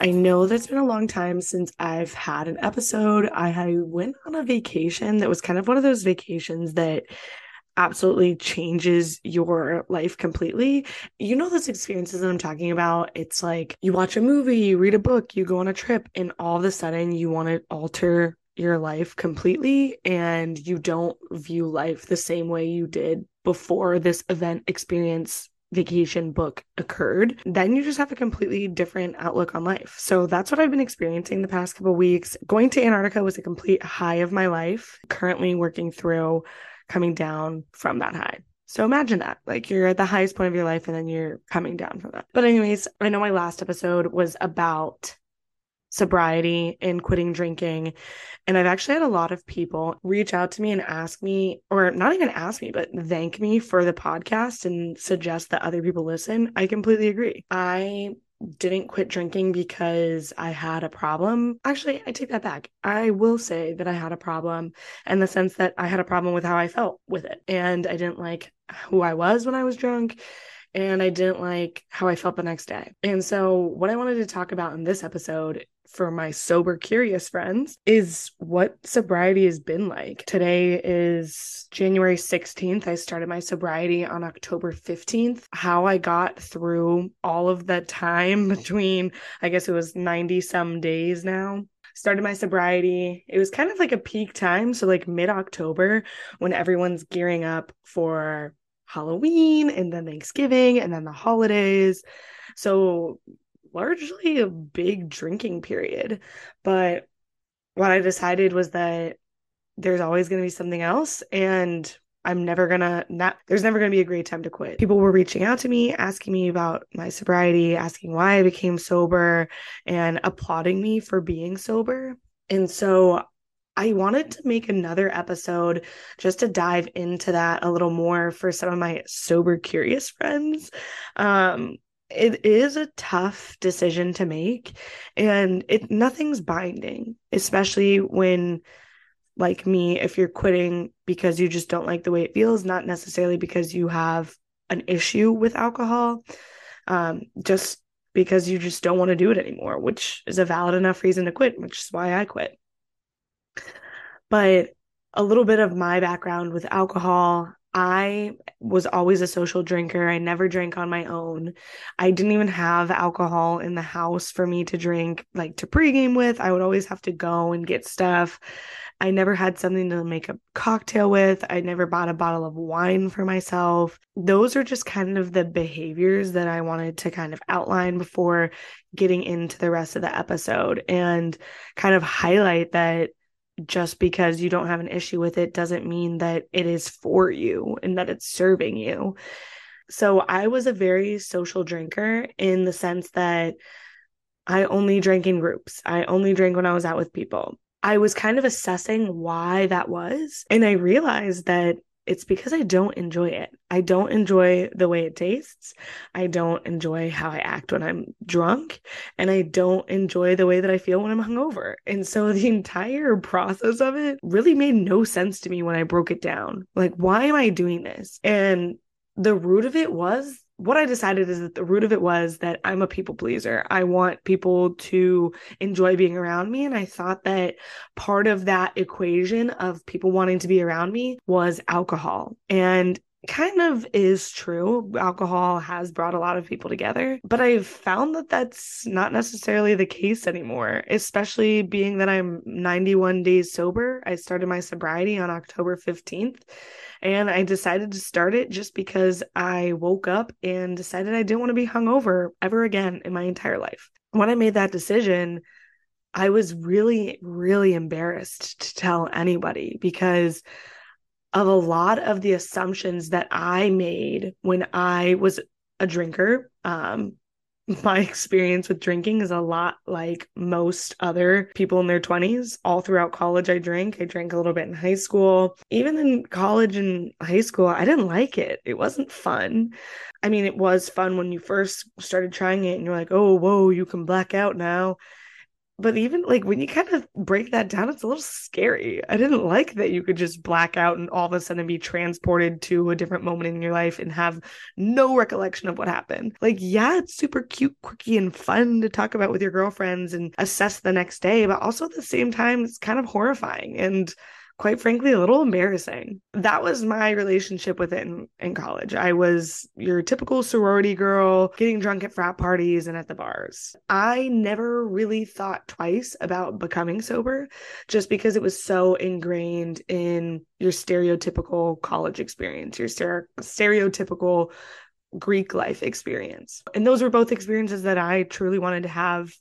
I know that's been a long time since I've had an episode. I went on a vacation that was kind of one of those vacations that absolutely changes your life completely. You know, those experiences that I'm talking about? It's like you watch a movie, you read a book, you go on a trip, and all of a sudden you want to alter your life completely and you don't view life the same way you did before this event experience vacation book occurred, then you just have a completely different outlook on life. So that's what I've been experiencing the past couple weeks. Going to Antarctica was a complete high of my life. Currently working through coming down from that high. So imagine that. Like you're at the highest point of your life and then you're coming down from that. But anyways, I know my last episode was about sobriety and quitting drinking. And I've actually had a lot of people reach out to me and ask me, or not even ask me, but thank me for the podcast and suggest that other people listen. I completely agree. I didn't quit drinking because I had a problem. Actually, I take that back. I will say that I had a problem in the sense that I had a problem with how I felt with it. And I didn't like who I was when I was drunk and I didn't like how I felt the next day. And so, what I wanted to talk about in this episode for my sober curious friends is what sobriety has been like. Today is January 16th. I started my sobriety on October 15th. How I got through all of that time between, I guess it was 90 some days now started my sobriety. It was kind of like a peak time. So, like mid October, when everyone's gearing up for Halloween and then Thanksgiving and then the holidays. So, largely a big drinking period. But what I decided was that there's always going to be something else. And I'm never gonna not there's never gonna be a great time to quit. People were reaching out to me, asking me about my sobriety, asking why I became sober, and applauding me for being sober. And so I wanted to make another episode just to dive into that a little more for some of my sober curious friends. Um, it is a tough decision to make and it nothing's binding especially when like me if you're quitting because you just don't like the way it feels not necessarily because you have an issue with alcohol um, just because you just don't want to do it anymore which is a valid enough reason to quit which is why i quit. But a little bit of my background with alcohol I was always a social drinker. I never drank on my own. I didn't even have alcohol in the house for me to drink, like to pregame with. I would always have to go and get stuff. I never had something to make a cocktail with. I never bought a bottle of wine for myself. Those are just kind of the behaviors that I wanted to kind of outline before getting into the rest of the episode and kind of highlight that just because you don't have an issue with it doesn't mean that it is for you and that it's serving you. So I was a very social drinker in the sense that I only drank in groups. I only drank when I was out with people. I was kind of assessing why that was. And I realized that it's because I don't enjoy it. I don't enjoy the way it tastes. I don't enjoy how I act when I'm drunk. And I don't enjoy the way that I feel when I'm hungover. And so the entire process of it really made no sense to me when I broke it down. Like, why am I doing this? And the root of it was what I decided is that the root of it was that I'm a people pleaser. I want people to enjoy being around me. And I thought that part of that equation of people wanting to be around me was alcohol. And kind of is true. Alcohol has brought a lot of people together, but I've found that that's not necessarily the case anymore, especially being that I'm 91 days sober. I started my sobriety on October 15th. And I decided to start it just because I woke up and decided I didn't want to be hungover ever again in my entire life. When I made that decision, I was really, really embarrassed to tell anybody because of a lot of the assumptions that I made when I was a drinker. Um, my experience with drinking is a lot like most other people in their 20s. All throughout college, I drank. I drank a little bit in high school. Even in college and high school, I didn't like it. It wasn't fun. I mean, it was fun when you first started trying it and you're like, oh, whoa, you can black out now. But even like when you kind of break that down, it's a little scary. I didn't like that you could just black out and all of a sudden be transported to a different moment in your life and have no recollection of what happened. Like, yeah, it's super cute, quirky, and fun to talk about with your girlfriends and assess the next day, but also at the same time, it's kind of horrifying. And quite frankly a little embarrassing. That was my relationship with it in, in college. I was your typical sorority girl, getting drunk at frat parties and at the bars. I never really thought twice about becoming sober just because it was so ingrained in your stereotypical college experience, your stereotypical Greek life experience. And those were both experiences that I truly wanted to have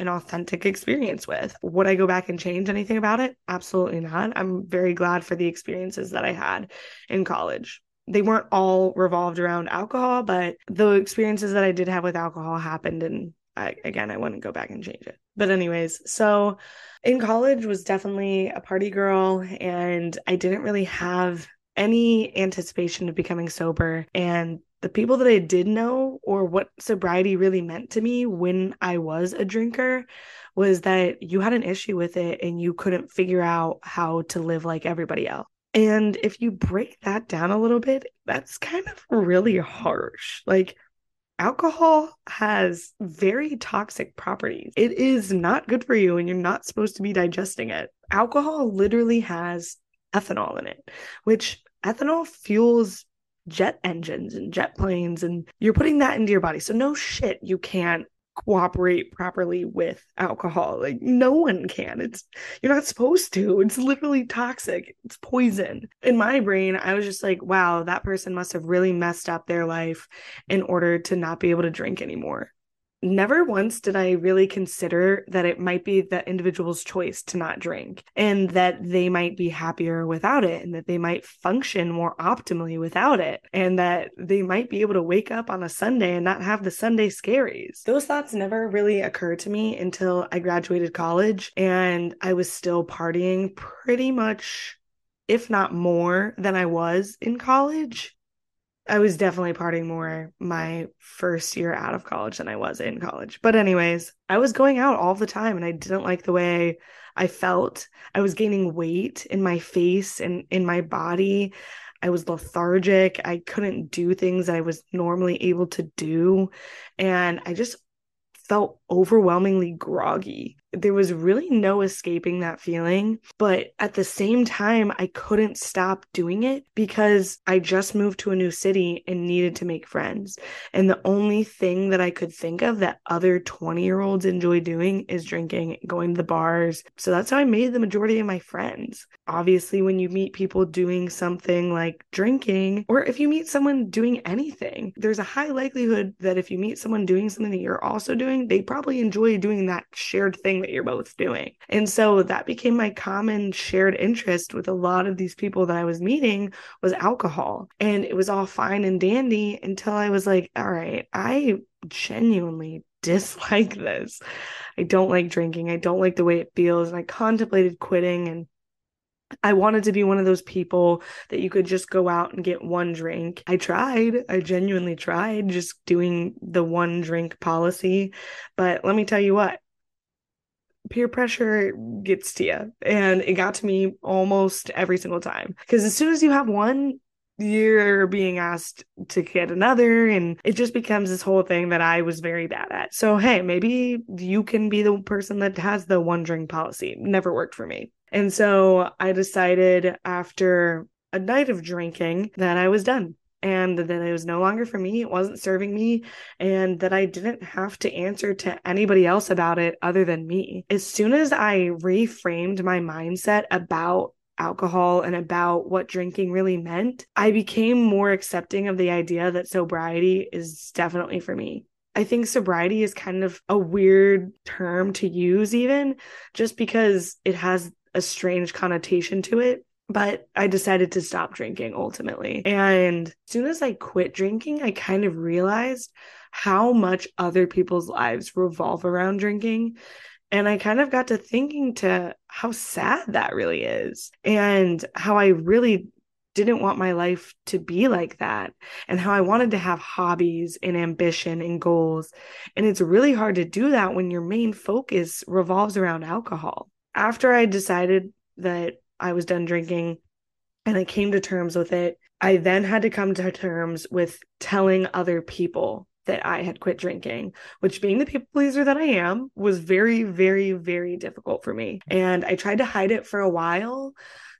an authentic experience with. Would I go back and change anything about it? Absolutely not. I'm very glad for the experiences that I had in college. They weren't all revolved around alcohol, but the experiences that I did have with alcohol happened and I, again, I wouldn't go back and change it. But anyways, so in college was definitely a party girl and I didn't really have any anticipation of becoming sober and the people that I did know or what sobriety really meant to me when I was a drinker was that you had an issue with it and you couldn't figure out how to live like everybody else. And if you break that down a little bit, that's kind of really harsh. Like, alcohol has very toxic properties. It is not good for you and you're not supposed to be digesting it. Alcohol literally has ethanol in it, which ethanol fuels jet engines and jet planes and you're putting that into your body. So no shit, you can't cooperate properly with alcohol. Like no one can. It's you're not supposed to. It's literally toxic. It's poison. In my brain, I was just like, wow, that person must have really messed up their life in order to not be able to drink anymore never once did I really consider that it might be the individual's choice to not drink and that they might be happier without it and that they might function more optimally without it and that they might be able to wake up on a Sunday and not have the Sunday scaries. Those thoughts never really occurred to me until I graduated college and I was still partying pretty much if not more than I was in college. I was definitely partying more my first year out of college than I was in college. But, anyways, I was going out all the time and I didn't like the way I felt. I was gaining weight in my face and in my body. I was lethargic. I couldn't do things that I was normally able to do. And I just felt overwhelmingly groggy there was really no escaping that feeling. But at the same time, I couldn't stop doing it because I just moved to a new city and needed to make friends. And the only thing that I could think of that other 20 year olds enjoy doing is drinking, going to the bars. So that's how I made the majority of my friends. Obviously, when you meet people doing something like drinking, or if you meet someone doing anything, there's a high likelihood that if you meet someone doing something that you're also doing, they probably enjoy doing that shared thing that you're both doing. And so that became my common shared interest with a lot of these people that I was meeting was alcohol. And it was all fine and dandy until I was like, all right, I genuinely dislike this. I don't like drinking. I don't like the way it feels. And I contemplated quitting and I wanted to be one of those people that you could just go out and get one drink. I tried. I genuinely tried just doing the one drink policy. But let me tell you what, peer pressure gets to you and it got to me almost every single time because as soon as you have one you're being asked to get another and it just becomes this whole thing that I was very bad at. So hey, maybe you can be the person that has the one drink policy. Never worked for me. And so I decided after a night of drinking that I was done and that it was no longer for me. It wasn't serving me, and that I didn't have to answer to anybody else about it other than me. As soon as I reframed my mindset about alcohol and about what drinking really meant, I became more accepting of the idea that sobriety is definitely for me. I think sobriety is kind of a weird term to use, even just because it has a strange connotation to it but I decided to stop drinking ultimately. And as soon as I quit drinking, I kind of realized how much other people's lives revolve around drinking. And I kind of got to thinking to how sad that really is and how I really didn't want my life to be like that and how I wanted to have hobbies and ambition and goals. And it's really hard to do that when your main focus revolves around alcohol. After I decided that I was done drinking and I came to terms with it, I then had to come to terms with telling other people that I had quit drinking, which being the people pleaser that I am was very, very, very difficult for me. And I tried to hide it for a while.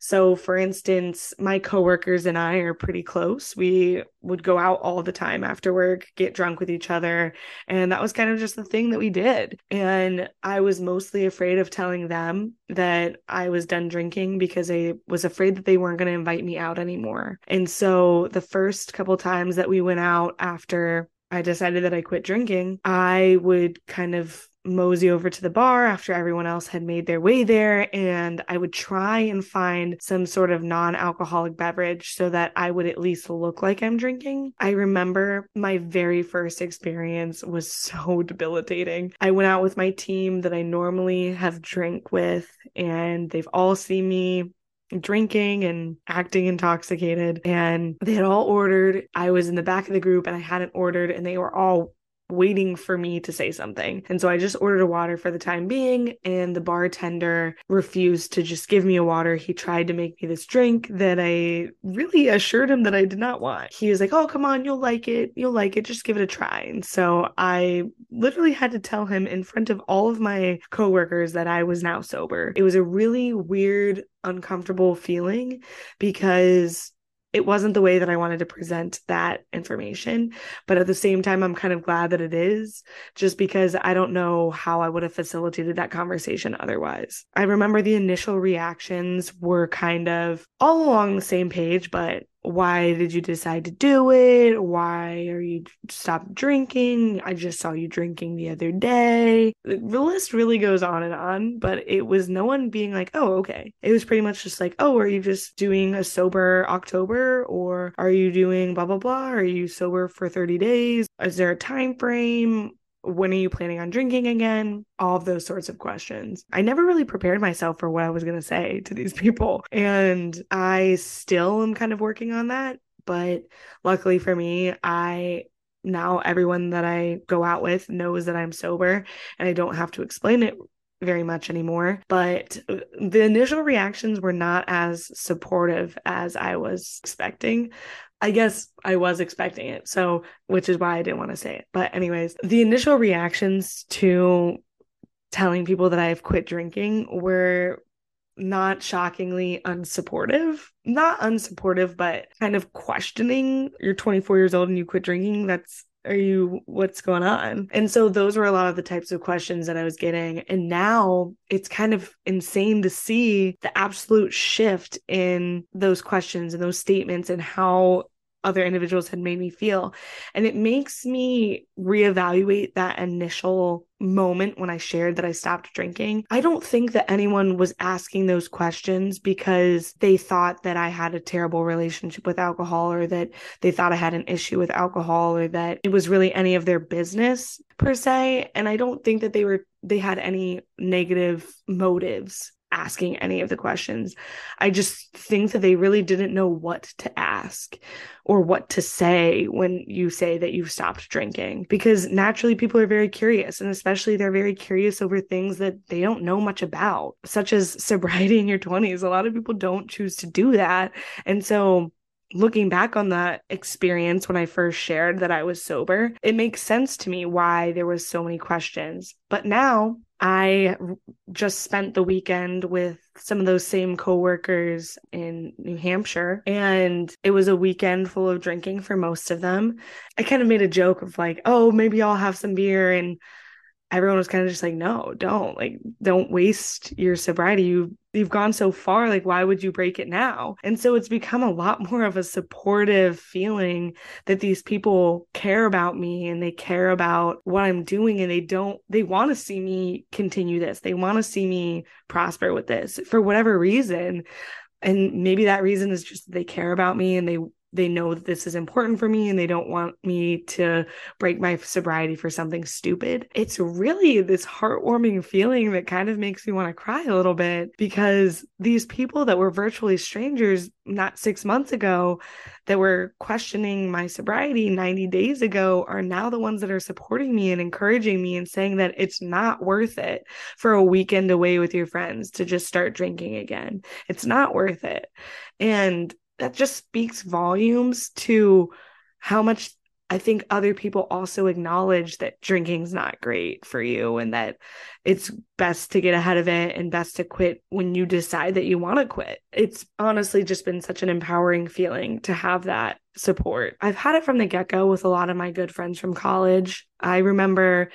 So, for instance, my coworkers and I are pretty close. We would go out all the time after work, get drunk with each other. And that was kind of just the thing that we did. And I was mostly afraid of telling them that I was done drinking because I was afraid that they weren't going to invite me out anymore. And so, the first couple times that we went out after I decided that I quit drinking, I would kind of mosey over to the bar after everyone else had made their way there and I would try and find some sort of non-alcoholic beverage so that I would at least look like I'm drinking. I remember my very first experience was so debilitating. I went out with my team that I normally have drink with and they've all seen me drinking and acting intoxicated. And they had all ordered. I was in the back of the group and I hadn't ordered, and they were all waiting for me to say something. And so I just ordered a water for the time being, and the bartender refused to just give me a water. He tried to make me this drink that I really assured him that I did not want. He was like, Oh, come on, you'll like it. You'll like it. Just give it a try. And so I literally had to tell him in front of all of my coworkers that I was now sober. It was a really weird, uncomfortable feeling because it wasn't the way that I wanted to present that information. But at the same time, I'm kind of glad that it is, just because I don't know how I would have facilitated that conversation otherwise. I remember the initial reactions were kind of all along the same page, but why did you decide to do it? Why are you stopped drinking? I just saw you drinking the other day. The list really goes on and on, but it was no one being like, oh, okay. It was pretty much just like, oh, are you just doing a sober October or are you doing blah, blah, blah? Are you sober for 30 days? Is there a time frame? When are you planning on drinking again? All of those sorts of questions. I never really prepared myself for what I was going to say to these people. And I still am kind of working on that. But luckily for me, I now everyone that I go out with knows that I'm sober and I don't have to explain it very much anymore. But uh, the initial reactions were not as supportive as I was expecting. I guess I was expecting it. So, which is why I didn't want to say it. But, anyways, the initial reactions to telling people that I've quit drinking were not shockingly unsupportive. Not unsupportive, but kind of questioning. You're 24 years old and you quit drinking. That's are you what's going on? And so those were a lot of the types of questions that i was getting. And now it's kind of insane to see the absolute shift in those questions and those statements and how other individuals had made me feel. And it makes me reevaluate that initial moment when I shared that I stopped drinking. I don't think that anyone was asking those questions because they thought that I had a terrible relationship with alcohol or that they thought I had an issue with alcohol or that it was really any of their business per se. And I don't think that they were they had any negative motives asking any of the questions. I just think that they really didn't know what to ask or what to say when you say that you've stopped drinking because naturally people are very curious and especially they're very curious over things that they don't know much about, such as sobriety in your 20s. A lot of people don't choose to do that. And so looking back on that experience when I first shared that I was sober, it makes sense to me why there was so many questions. But now I just spent the weekend with some of those same coworkers in New Hampshire and it was a weekend full of drinking for most of them. I kind of made a joke of like, "Oh, maybe I'll have some beer." And everyone was kind of just like no don't like don't waste your sobriety. You you've gone so far like why would you break it now? And so it's become a lot more of a supportive feeling that these people care about me and they care about what i'm doing and they don't they want to see me continue this. They want to see me prosper with this for whatever reason. And maybe that reason is just they care about me and they they know that this is important for me and they don't want me to break my sobriety for something stupid. It's really this heartwarming feeling that kind of makes me want to cry a little bit because these people that were virtually strangers not six months ago that were questioning my sobriety 90 days ago are now the ones that are supporting me and encouraging me and saying that it's not worth it for a weekend away with your friends to just start drinking again. It's not worth it. And that just speaks volumes to how much I think other people also acknowledge that drinking's not great for you and that it's best to get ahead of it and best to quit when you decide that you want to quit. It's honestly just been such an empowering feeling to have that support. I've had it from the get go with a lot of my good friends from college. I remember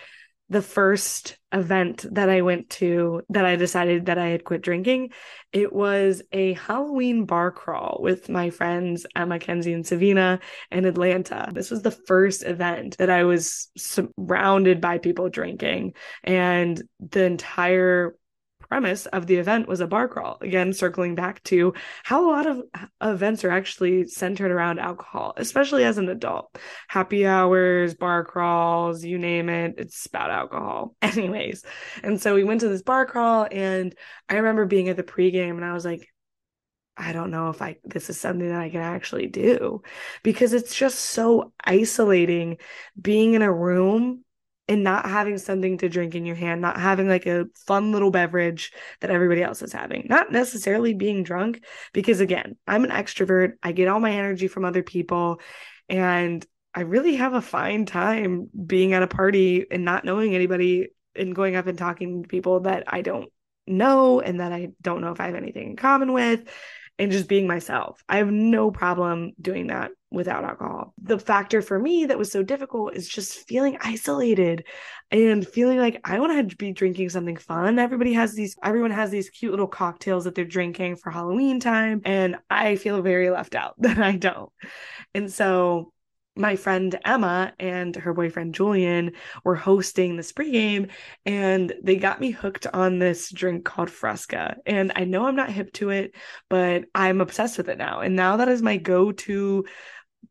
the first event that I went to that I decided that I had quit drinking, it was a Halloween bar crawl with my friends Emma, Kenzie, and Savina in Atlanta. This was the first event that I was surrounded by people drinking, and the entire premise of the event was a bar crawl. Again, circling back to how a lot of events are actually centered around alcohol, especially as an adult. Happy hours, bar crawls, you name it, it's about alcohol. Anyways, and so we went to this bar crawl, and I remember being at the pregame, and I was like, I don't know if I this is something that I can actually do because it's just so isolating being in a room and not having something to drink in your hand, not having like a fun little beverage that everybody else is having, not necessarily being drunk, because again, I'm an extrovert. I get all my energy from other people. And I really have a fine time being at a party and not knowing anybody and going up and talking to people that I don't know and that I don't know if I have anything in common with and just being myself. I have no problem doing that without alcohol. The factor for me that was so difficult is just feeling isolated and feeling like I want to be drinking something fun. Everybody has these, everyone has these cute little cocktails that they're drinking for Halloween time. And I feel very left out that I don't. And so my friend Emma and her boyfriend Julian were hosting the game, and they got me hooked on this drink called Fresca. And I know I'm not hip to it, but I'm obsessed with it now. And now that is my go-to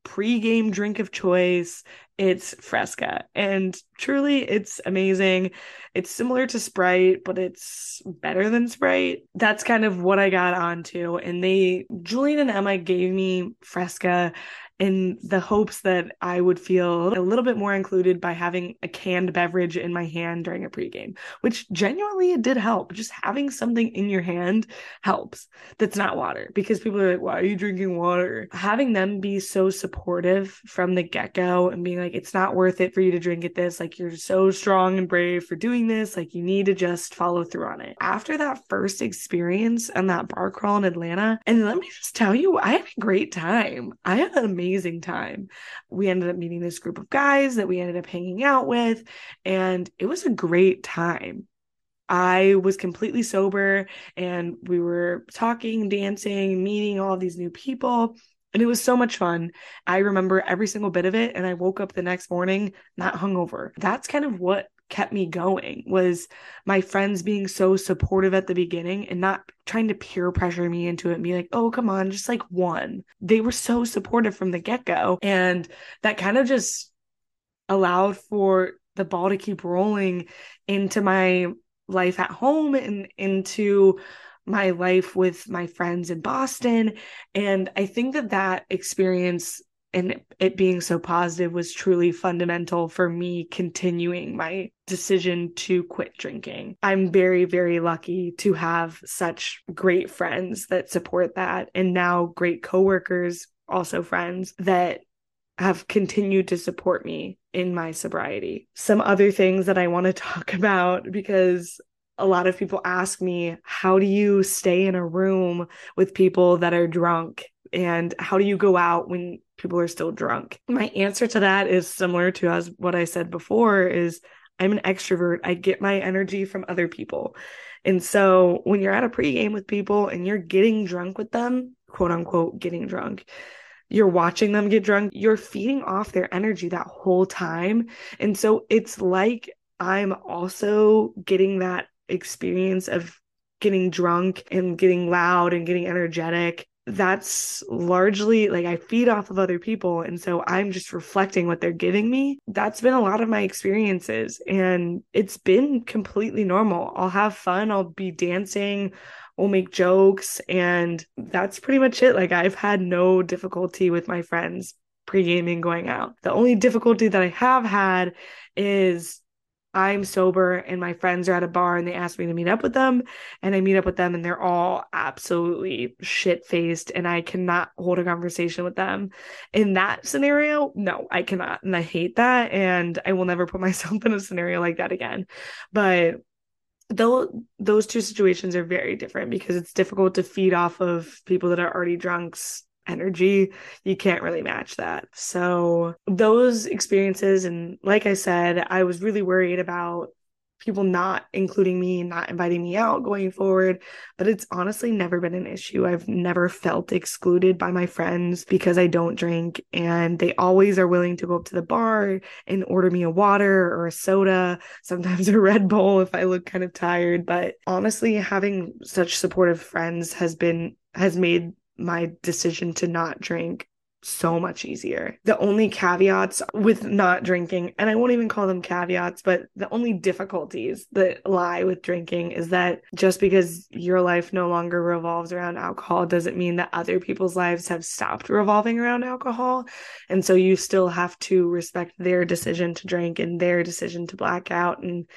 pre-game drink of choice. It's Fresca. And truly it's amazing. It's similar to Sprite, but it's better than Sprite. That's kind of what I got onto. And they Julian and Emma gave me Fresca in the hopes that I would feel a little bit more included by having a canned beverage in my hand during a pregame, which genuinely it did help. Just having something in your hand helps that's not water because people are like, why are you drinking water? Having them be so supportive from the get go and being like, it's not worth it for you to drink at this. Like, you're so strong and brave for doing this. Like, you need to just follow through on it. After that first experience and that bar crawl in Atlanta, and let me just tell you, I had a great time. I had an amazing amazing time. We ended up meeting this group of guys that we ended up hanging out with, and it was a great time. I was completely sober and we were talking, dancing, meeting all these new people. And it was so much fun. I remember every single bit of it. And I woke up the next morning not hungover. That's kind of what kept me going was my friends being so supportive at the beginning and not trying to peer pressure me into it and be like, oh, come on, just like one. They were so supportive from the get go. And that kind of just allowed for the ball to keep rolling into my life at home and into my life with my friends in Boston. And I think that that experience and it being so positive was truly fundamental for me continuing my decision to quit drinking. I'm very, very lucky to have such great friends that support that, and now great coworkers, also friends that have continued to support me in my sobriety. Some other things that I want to talk about because a lot of people ask me, how do you stay in a room with people that are drunk? And how do you go out when people are still drunk? My answer to that is similar to as what I said before is I'm an extrovert. I get my energy from other people. And so when you're at a pregame with people and you're getting drunk with them, quote unquote, getting drunk, you're watching them get drunk, you're feeding off their energy that whole time. And so it's like I'm also getting that experience of getting drunk and getting loud and getting energetic that's largely like I feed off of other people. And so I'm just reflecting what they're giving me. That's been a lot of my experiences. And it's been completely normal. I'll have fun, I'll be dancing, we'll make jokes. And that's pretty much it. Like I've had no difficulty with my friends pre gaming going out. The only difficulty that I have had is I'm sober and my friends are at a bar and they ask me to meet up with them and I meet up with them and they're all absolutely shit faced and I cannot hold a conversation with them. In that scenario, no, I cannot. And I hate that and I will never put myself in a scenario like that again. But though those two situations are very different because it's difficult to feed off of people that are already drunks energy you can't really match that. So those experiences and like i said i was really worried about people not including me and not inviting me out going forward but it's honestly never been an issue. I've never felt excluded by my friends because i don't drink and they always are willing to go up to the bar and order me a water or a soda sometimes a red bull if i look kind of tired. But honestly having such supportive friends has been has made my decision to not drink so much easier. The only caveats with not drinking, and I won't even call them caveats, but the only difficulties that lie with drinking is that just because your life no longer revolves around alcohol doesn't mean that other people's lives have stopped revolving around alcohol. And so you still have to respect their decision to drink and their decision to black out and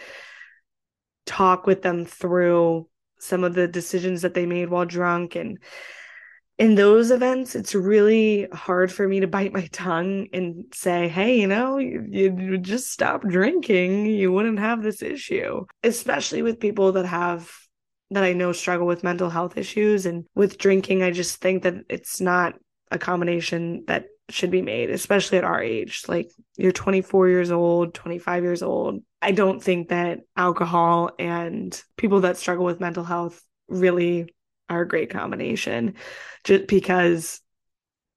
talk with them through some of the decisions that they made while drunk and in those events, it's really hard for me to bite my tongue and say, hey, you know, you, you just stop drinking, you wouldn't have this issue, especially with people that have that I know struggle with mental health issues. And with drinking, I just think that it's not a combination that should be made, especially at our age. Like you're 24 years old, 25 years old. I don't think that alcohol and people that struggle with mental health really are a great combination just because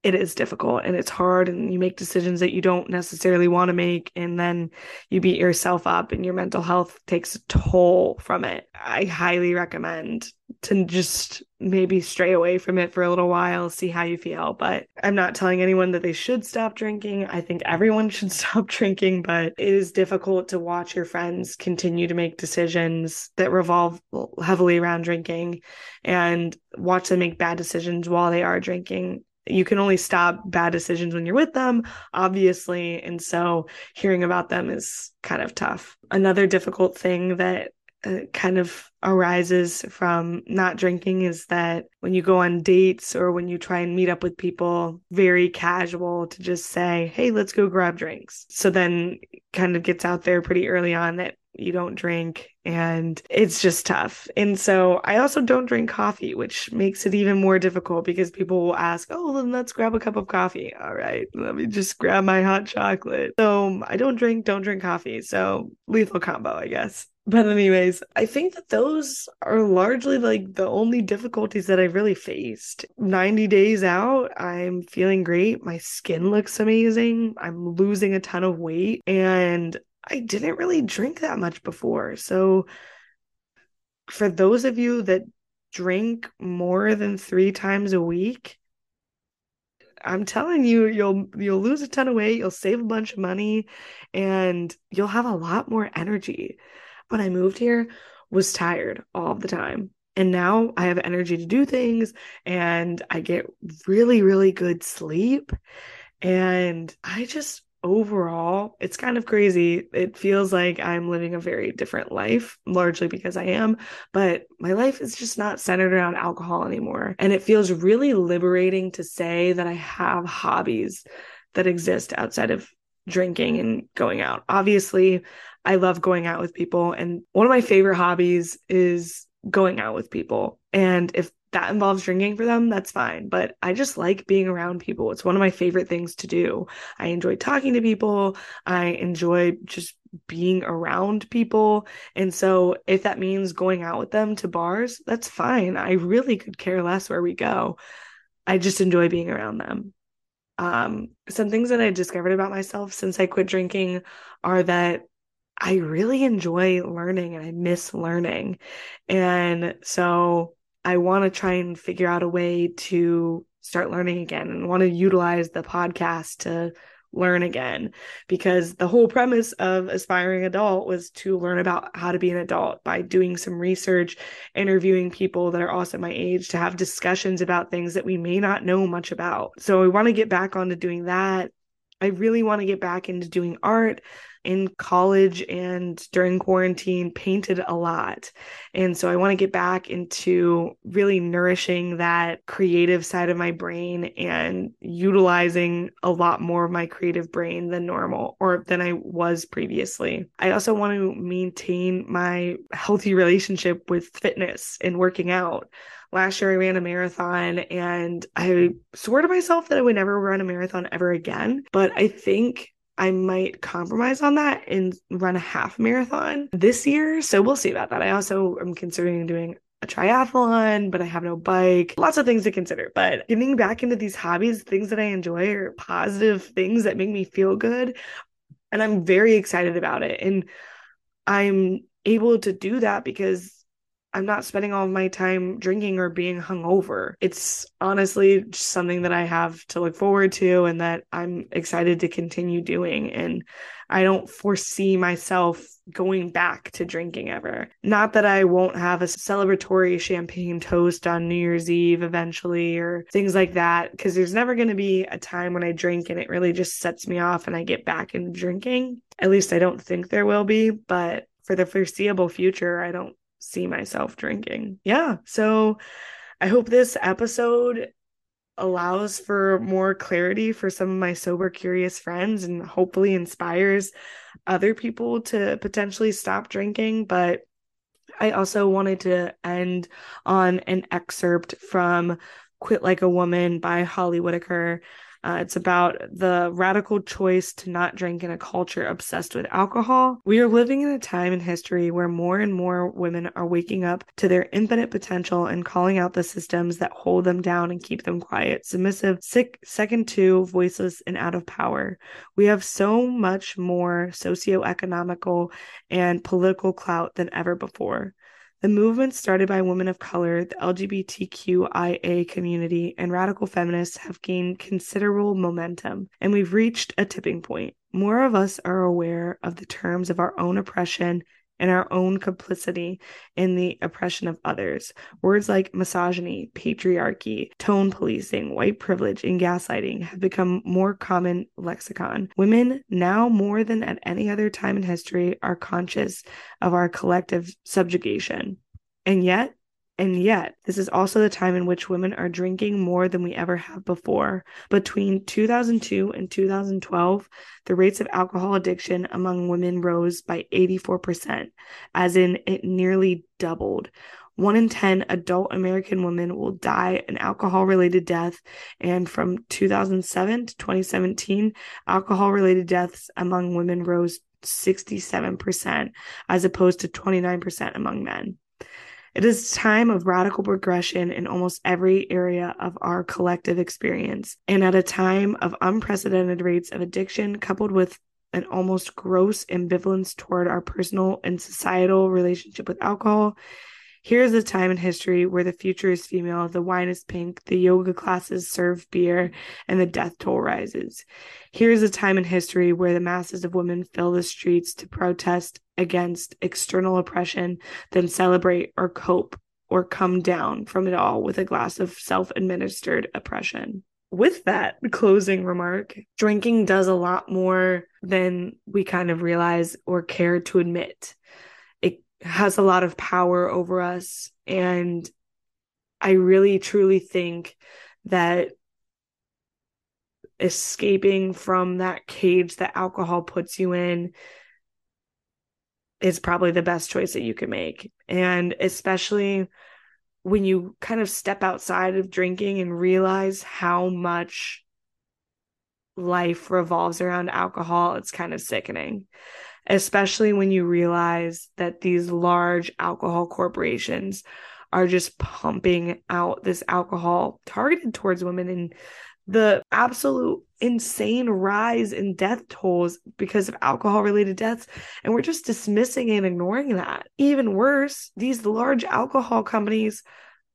it is difficult and it's hard and you make decisions that you don't necessarily want to make and then you beat yourself up and your mental health takes a toll from it. I highly recommend to just maybe stray away from it for a little while, see how you feel. But I'm not telling anyone that they should stop drinking. I think everyone should stop drinking, but it is difficult to watch your friends continue to make decisions that revolve heavily around drinking and watch them make bad decisions while they are drinking you can only stop bad decisions when you're with them, obviously. And so hearing about them is kind of tough. Another difficult thing that uh, kind of arises from not drinking is that when you go on dates or when you try and meet up with people, very casual to just say, hey, let's go grab drinks. So then kind of gets out there pretty early on that you don't drink and it's just tough. And so I also don't drink coffee, which makes it even more difficult because people will ask, "Oh, then let's grab a cup of coffee." All right, let me just grab my hot chocolate. So um, I don't drink, don't drink coffee. So lethal combo, I guess. But anyways, I think that those are largely like the only difficulties that I've really faced. 90 days out, I'm feeling great. My skin looks amazing. I'm losing a ton of weight and I didn't really drink that much before. So for those of you that drink more than 3 times a week, I'm telling you you'll you'll lose a ton of weight, you'll save a bunch of money and you'll have a lot more energy. When I moved here, was tired all the time. And now I have energy to do things and I get really really good sleep and I just overall, it's kind of crazy. It feels like I'm living a very different life, largely because I am, but my life is just not centered around alcohol anymore. And it feels really liberating to say that I have hobbies that exist outside of drinking and going out. Obviously, I love going out with people, and one of my favorite hobbies is going out with people. And if that involves drinking for them, that's fine. But I just like being around people. It's one of my favorite things to do. I enjoy talking to people. I enjoy just being around people. And so if that means going out with them to bars, that's fine. I really could care less where we go. I just enjoy being around them. Um, some things that I discovered about myself since I quit drinking are that I really enjoy learning and I miss learning. And so I want to try and figure out a way to start learning again and want to utilize the podcast to learn again because the whole premise of aspiring adult was to learn about how to be an adult by doing some research interviewing people that are also my age to have discussions about things that we may not know much about. So we want to get back onto doing that. I really want to get back into doing art in college and during quarantine painted a lot. And so I want to get back into really nourishing that creative side of my brain and utilizing a lot more of my creative brain than normal or than I was previously. I also want to maintain my healthy relationship with fitness and working out last year I ran a marathon and I swore to myself that I would never run a marathon ever again. But I think I might compromise on that and run a half marathon this year. So we'll see about that. I also am considering doing a triathlon, but I have no bike. Lots of things to consider. But getting back into these hobbies, things that I enjoy are positive things that make me feel good. And I'm very excited about it. And I'm able to do that because I'm not spending all of my time drinking or being hungover. It's honestly something that I have to look forward to and that I'm excited to continue doing. And I don't foresee myself going back to drinking ever. Not that I won't have a celebratory champagne toast on New Year's Eve eventually or things like that, because there's never going to be a time when I drink and it really just sets me off and I get back into drinking. At least I don't think there will be, but for the foreseeable future, I don't see myself drinking. Yeah. So I hope this episode allows for more clarity for some of my sober curious friends and hopefully inspires other people to potentially stop drinking but I also wanted to end on an excerpt from Quit Like a Woman by Holly Whitaker. Uh, it's about the radical choice to not drink in a culture obsessed with alcohol. We are living in a time in history where more and more women are waking up to their infinite potential and calling out the systems that hold them down and keep them quiet, submissive, sick, second to, voiceless, and out of power. We have so much more socioeconomical and political clout than ever before. The movement started by women of color, the LGBTQIA community, and radical feminists have gained considerable momentum, and we've reached a tipping point. More of us are aware of the terms of our own oppression and our own complicity in the oppression of others. Words like misogyny, patriarchy, tone policing, white privilege, and gaslighting have become more common lexicon. Women, now more than at any other time in history, are conscious of our collective subjugation. And yet, and yet, this is also the time in which women are drinking more than we ever have before. Between 2002 and 2012, the rates of alcohol addiction among women rose by 84%, as in it nearly doubled. One in 10 adult American women will die an alcohol related death. And from 2007 to 2017, alcohol related deaths among women rose 67%, as opposed to 29% among men. It is a time of radical progression in almost every area of our collective experience. And at a time of unprecedented rates of addiction, coupled with an almost gross ambivalence toward our personal and societal relationship with alcohol, Here's a time in history where the future is female, the wine is pink, the yoga classes serve beer, and the death toll rises. Here's a time in history where the masses of women fill the streets to protest against external oppression, then celebrate or cope or come down from it all with a glass of self administered oppression. With that closing remark, drinking does a lot more than we kind of realize or care to admit has a lot of power over us. And I really truly think that escaping from that cage that alcohol puts you in is probably the best choice that you can make. And especially when you kind of step outside of drinking and realize how much life revolves around alcohol, it's kind of sickening especially when you realize that these large alcohol corporations are just pumping out this alcohol targeted towards women and the absolute insane rise in death tolls because of alcohol related deaths. And we're just dismissing and ignoring that. Even worse these large alcohol companies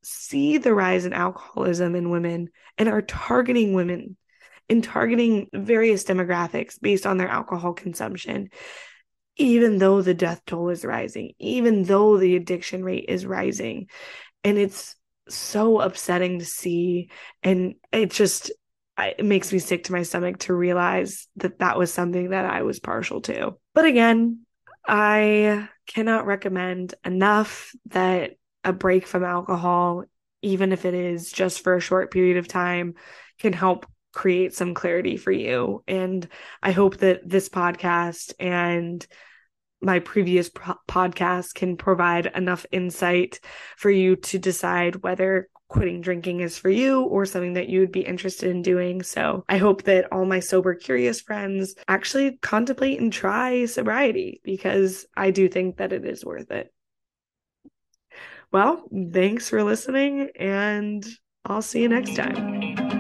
see the rise in alcoholism in women and are targeting women and targeting various demographics based on their alcohol consumption, even though the death toll is rising, even though the addiction rate is rising. And it's so upsetting to see. And it just, it makes me sick to my stomach to realize that that was something that I was partial to. But again, I cannot recommend enough that a break from alcohol, even if it is just for a short period of time, can help create some clarity for you. And I hope that this podcast and my previous pro- podcast can provide enough insight for you to decide whether quitting drinking is for you or something that you would be interested in doing. So I hope that all my sober curious friends actually contemplate and try sobriety because I do think that it is worth it. Well, thanks for listening and I'll see you next time.